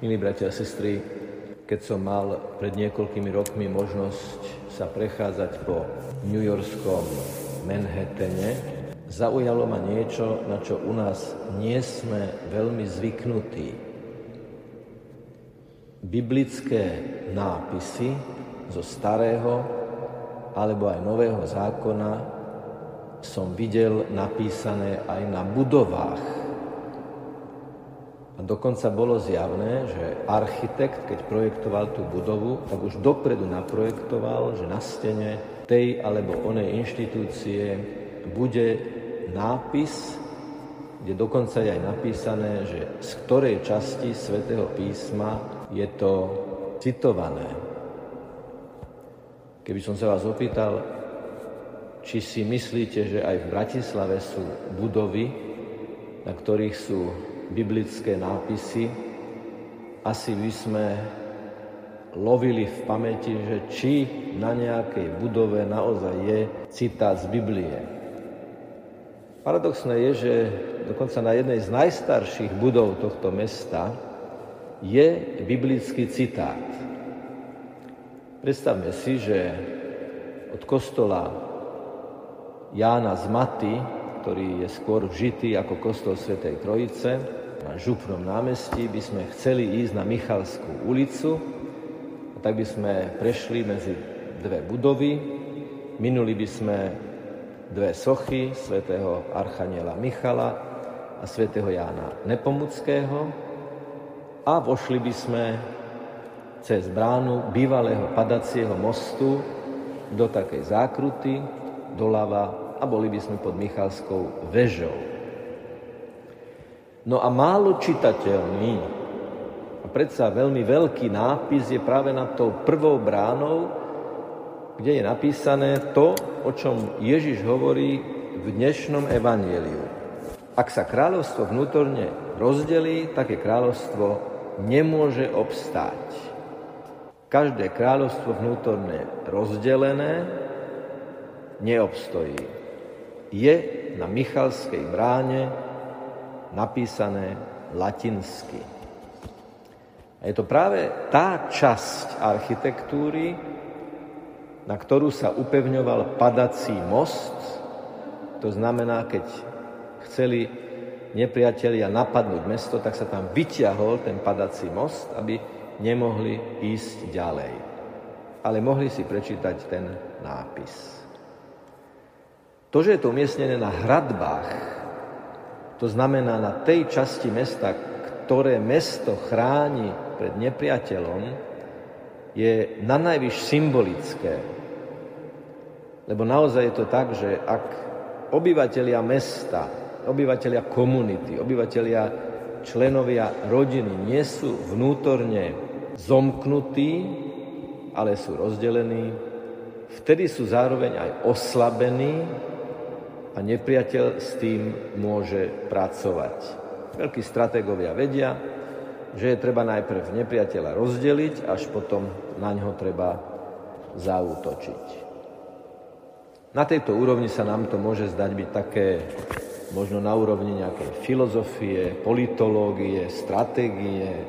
Milí bratia a sestry, keď som mal pred niekoľkými rokmi možnosť sa prechádzať po New Yorkskom Manhattane, zaujalo ma niečo, na čo u nás nie sme veľmi zvyknutí. Biblické nápisy zo starého alebo aj nového zákona som videl napísané aj na budovách dokonca bolo zjavné, že architekt, keď projektoval tú budovu, tak už dopredu naprojektoval, že na stene tej alebo onej inštitúcie bude nápis, kde dokonca je aj napísané, že z ktorej časti svätého písma je to citované. Keby som sa vás opýtal, či si myslíte, že aj v Bratislave sú budovy, na ktorých sú biblické nápisy, asi by sme lovili v pamäti, že či na nejakej budove naozaj je citát z Biblie. Paradoxné je, že dokonca na jednej z najstarších budov tohto mesta je biblický citát. Predstavme si, že od kostola Jána z Maty, ktorý je skôr vžitý ako kostol Svetej Trojice, na Župnom námestí by sme chceli ísť na Michalskú ulicu, a tak by sme prešli medzi dve budovy, minuli by sme dve sochy svätého Archaniela Michala a svätého Jána Nepomuckého. A vošli by sme cez bránu bývalého padacieho mostu do takej zákruty, doľava a boli by sme pod Michalskou vežou. No a málo čitateľný a predsa veľmi veľký nápis je práve nad tou prvou bránou, kde je napísané to, o čom Ježiš hovorí v dnešnom evanieliu. Ak sa kráľovstvo vnútorne rozdelí, také kráľovstvo nemôže obstáť. Každé kráľovstvo vnútorne rozdelené neobstojí. Je na Michalskej bráne napísané latinsky. A je to práve tá časť architektúry, na ktorú sa upevňoval padací most. To znamená, keď chceli nepriatelia napadnúť mesto, tak sa tam vyťahol ten padací most, aby nemohli ísť ďalej. Ale mohli si prečítať ten nápis. To, že je to umiestnené na hradbách, to znamená na tej časti mesta, ktoré mesto chráni pred nepriateľom, je na najvyš symbolické. Lebo naozaj je to tak, že ak obyvateľia mesta, obyvateľia komunity, obyvateľia členovia rodiny nie sú vnútorne zomknutí, ale sú rozdelení, vtedy sú zároveň aj oslabení a nepriateľ s tým môže pracovať. Veľkí stratégovia vedia, že je treba najprv nepriateľa rozdeliť, až potom na ňo treba zaútočiť. Na tejto úrovni sa nám to môže zdať byť také možno na úrovni nejakej filozofie, politológie, stratégie,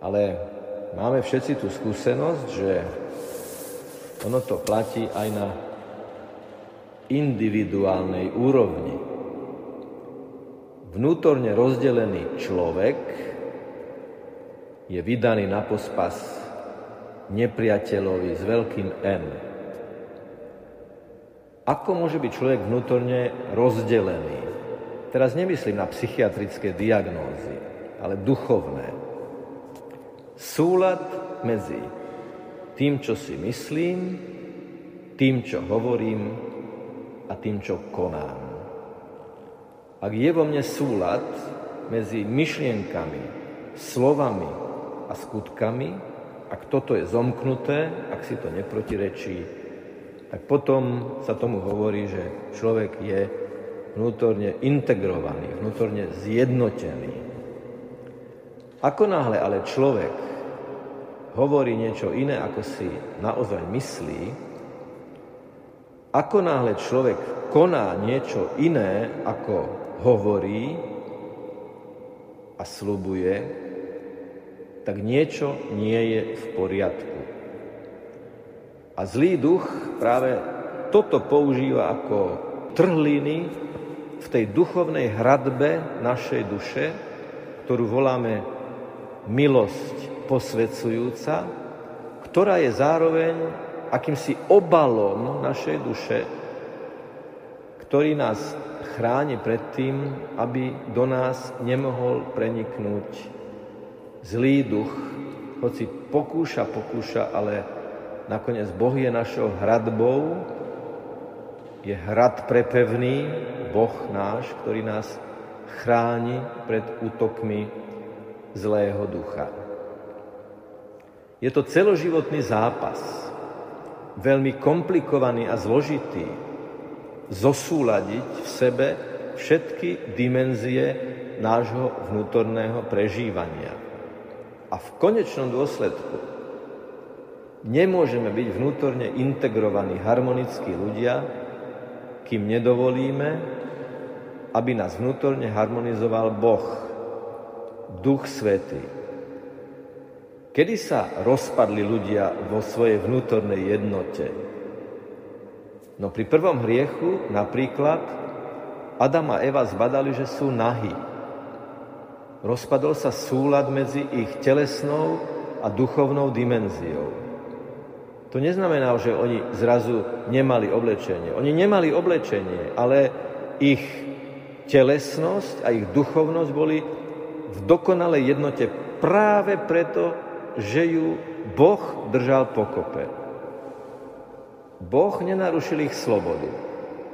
ale máme všetci tú skúsenosť, že ono to platí aj na individuálnej úrovni. Vnútorne rozdelený človek je vydaný na pospas nepriateľovi s veľkým N. Ako môže byť človek vnútorne rozdelený? Teraz nemyslím na psychiatrické diagnózy, ale duchovné. Súlad medzi tým, čo si myslím, tým, čo hovorím a tým, čo konám. Ak je vo mne súlad medzi myšlienkami, slovami a skutkami, ak toto je zomknuté, ak si to neprotirečí, tak potom sa tomu hovorí, že človek je vnútorne integrovaný, vnútorne zjednotený. Ako náhle ale človek hovorí niečo iné, ako si naozaj myslí, ako náhle človek koná niečo iné, ako hovorí a slubuje, tak niečo nie je v poriadku. A zlý duch práve toto používa ako trhliny v tej duchovnej hradbe našej duše, ktorú voláme milosť posvedzujúca, ktorá je zároveň akýmsi obalom našej duše, ktorý nás chráni pred tým, aby do nás nemohol preniknúť zlý duch, hoci pokúša, pokúša, ale nakoniec Boh je našou hradbou, je hrad prepevný, Boh náš, ktorý nás chráni pred útokmi zlého ducha. Je to celoživotný zápas, veľmi komplikovaný a zložitý, zosúľadiť v sebe všetky dimenzie nášho vnútorného prežívania. A v konečnom dôsledku nemôžeme byť vnútorne integrovaní harmonickí ľudia, kým nedovolíme, aby nás vnútorne harmonizoval Boh, Duch Svetý. Kedy sa rozpadli ľudia vo svojej vnútornej jednote? No pri prvom hriechu napríklad Adam a Eva zbadali, že sú nahy. Rozpadol sa súlad medzi ich telesnou a duchovnou dimenziou. To neznamená, že oni zrazu nemali oblečenie. Oni nemali oblečenie, ale ich telesnosť a ich duchovnosť boli v dokonalej jednote práve preto, že ju Boh držal pokope. Boh nenarušil ich slobodu,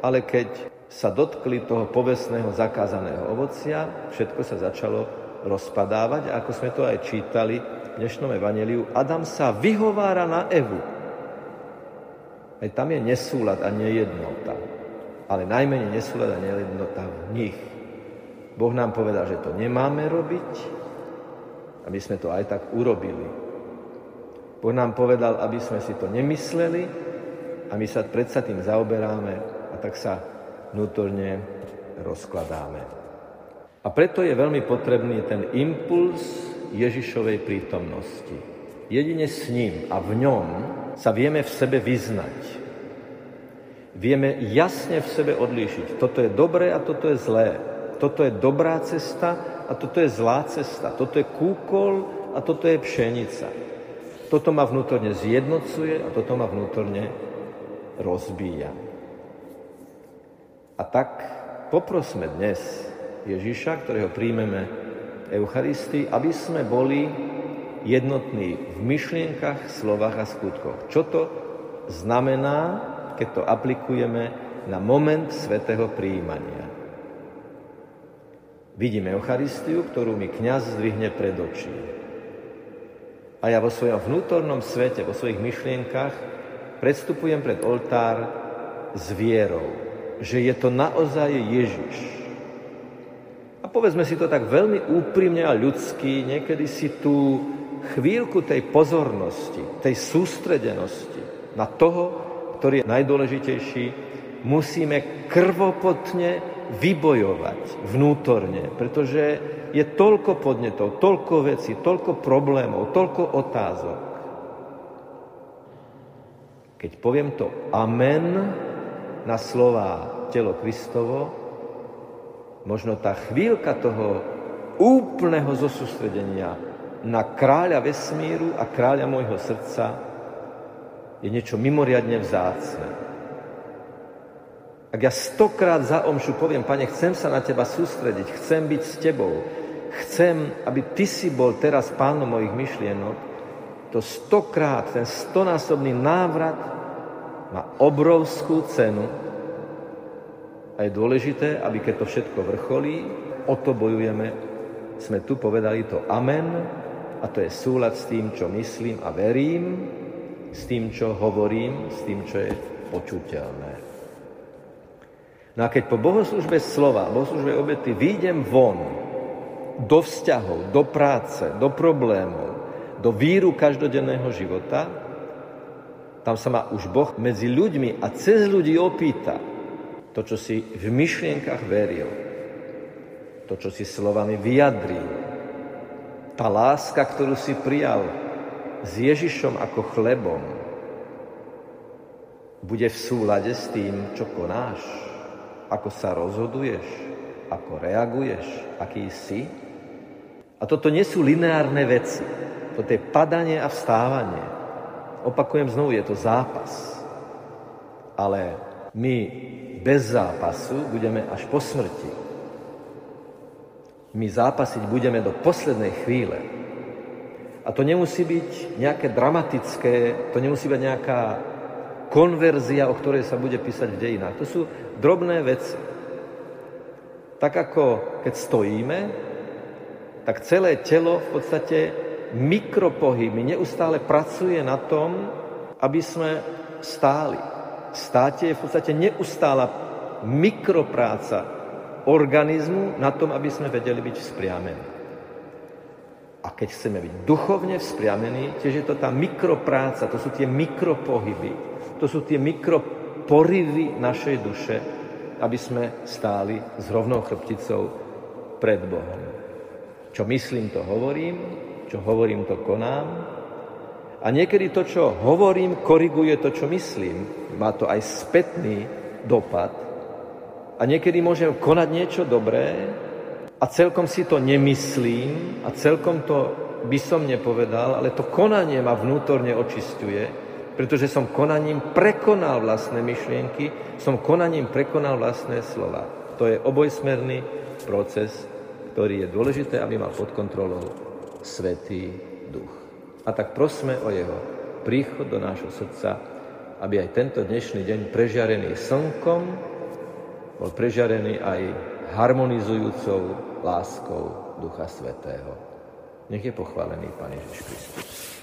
ale keď sa dotkli toho povestného zakázaného ovocia, všetko sa začalo rozpadávať. A ako sme to aj čítali v dnešnom evaneliu, Adam sa vyhovára na Evu. Aj tam je nesúlad a nejednota. Ale najmenej nesúlad a nejednota v nich. Boh nám povedal, že to nemáme robiť, aby sme to aj tak urobili. Boh nám povedal, aby sme si to nemysleli, a my sa predsa tým zaoberáme a tak sa vnútorne rozkladáme. A preto je veľmi potrebný ten impuls Ježišovej prítomnosti. Jedine s ním a v ňom sa vieme v sebe vyznať. Vieme jasne v sebe odlíšiť. Toto je dobré a toto je zlé. Toto je dobrá cesta a toto je zlá cesta. Toto je kúkol a toto je pšenica. Toto ma vnútorne zjednocuje a toto ma vnútorne rozbíja. A tak poprosme dnes Ježiša, ktorého príjmeme Eucharistii, aby sme boli jednotní v myšlienkach, slovách a skutkoch. Čo to znamená, keď to aplikujeme na moment svetého príjmania? Vidíme Eucharistiu, ktorú mi kňaz zdvihne pred očí. A ja vo svojom vnútornom svete, vo svojich myšlienkach predstupujem pred oltár s vierou, že je to naozaj Ježiš. A povedzme si to tak veľmi úprimne a ľudsky, niekedy si tú chvíľku tej pozornosti, tej sústredenosti na toho, ktorý je najdôležitejší, musíme krvopotne vybojovať vnútorne, pretože je toľko podnetov, toľko vecí, toľko problémov, toľko otázok. Keď poviem to amen na slova telo Kristovo, možno tá chvíľka toho úplného zosústredenia na kráľa vesmíru a kráľa môjho srdca je niečo mimoriadne vzácne. Ak ja stokrát za omšu poviem, pane, chcem sa na teba sústrediť, chcem byť s tebou, chcem, aby ty si bol teraz pánom mojich myšlienok, to stokrát, ten stonásobný návrat má obrovskú cenu a je dôležité, aby keď to všetko vrcholí, o to bojujeme. Sme tu povedali to amen a to je súlad s tým, čo myslím a verím, s tým, čo hovorím, s tým, čo je počuteľné. No a keď po bohoslužbe slova, bohoslužbe obety výjdem von, do vzťahov, do práce, do problémov, do víru každodenného života, tam sa ma už Boh medzi ľuďmi a cez ľudí opýta to, čo si v myšlienkach veril, to, čo si slovami vyjadril. tá láska, ktorú si prijal s Ježišom ako chlebom, bude v súlade s tým, čo konáš, ako sa rozhoduješ, ako reaguješ, aký si. A toto nie sú lineárne veci. Toto je padanie a vstávanie. Opakujem znovu, je to zápas. Ale my bez zápasu budeme až po smrti my zápasiť budeme do poslednej chvíle. A to nemusí byť nejaké dramatické, to nemusí byť nejaká konverzia, o ktorej sa bude písať v dejinách. To sú drobné veci. Tak ako keď stojíme, tak celé telo v podstate mikropohyby neustále pracuje na tom, aby sme stáli. Státe je v podstate neustála mikropráca, organizmu na tom, aby sme vedeli byť vzpriamení. A keď chceme byť duchovne vzpriamení, tiež je to tá mikropráca, to sú tie mikropohyby, to sú tie mikroporivy našej duše, aby sme stáli s rovnou chrbticou pred Bohom. Čo myslím, to hovorím, čo hovorím, to konám. A niekedy to, čo hovorím, koriguje to, čo myslím. Má to aj spätný dopad, a niekedy môžem konať niečo dobré a celkom si to nemyslím a celkom to by som nepovedal, ale to konanie ma vnútorne očistuje, pretože som konaním prekonal vlastné myšlienky, som konaním prekonal vlastné slova. To je obojsmerný proces, ktorý je dôležité, aby mal pod kontrolou Svetý Duch. A tak prosme o jeho príchod do nášho srdca, aby aj tento dnešný deň prežiarený slnkom bol prežarený aj harmonizujúcou láskou Ducha Svetého. Nech je pochválený Pán Ježiš Kristus.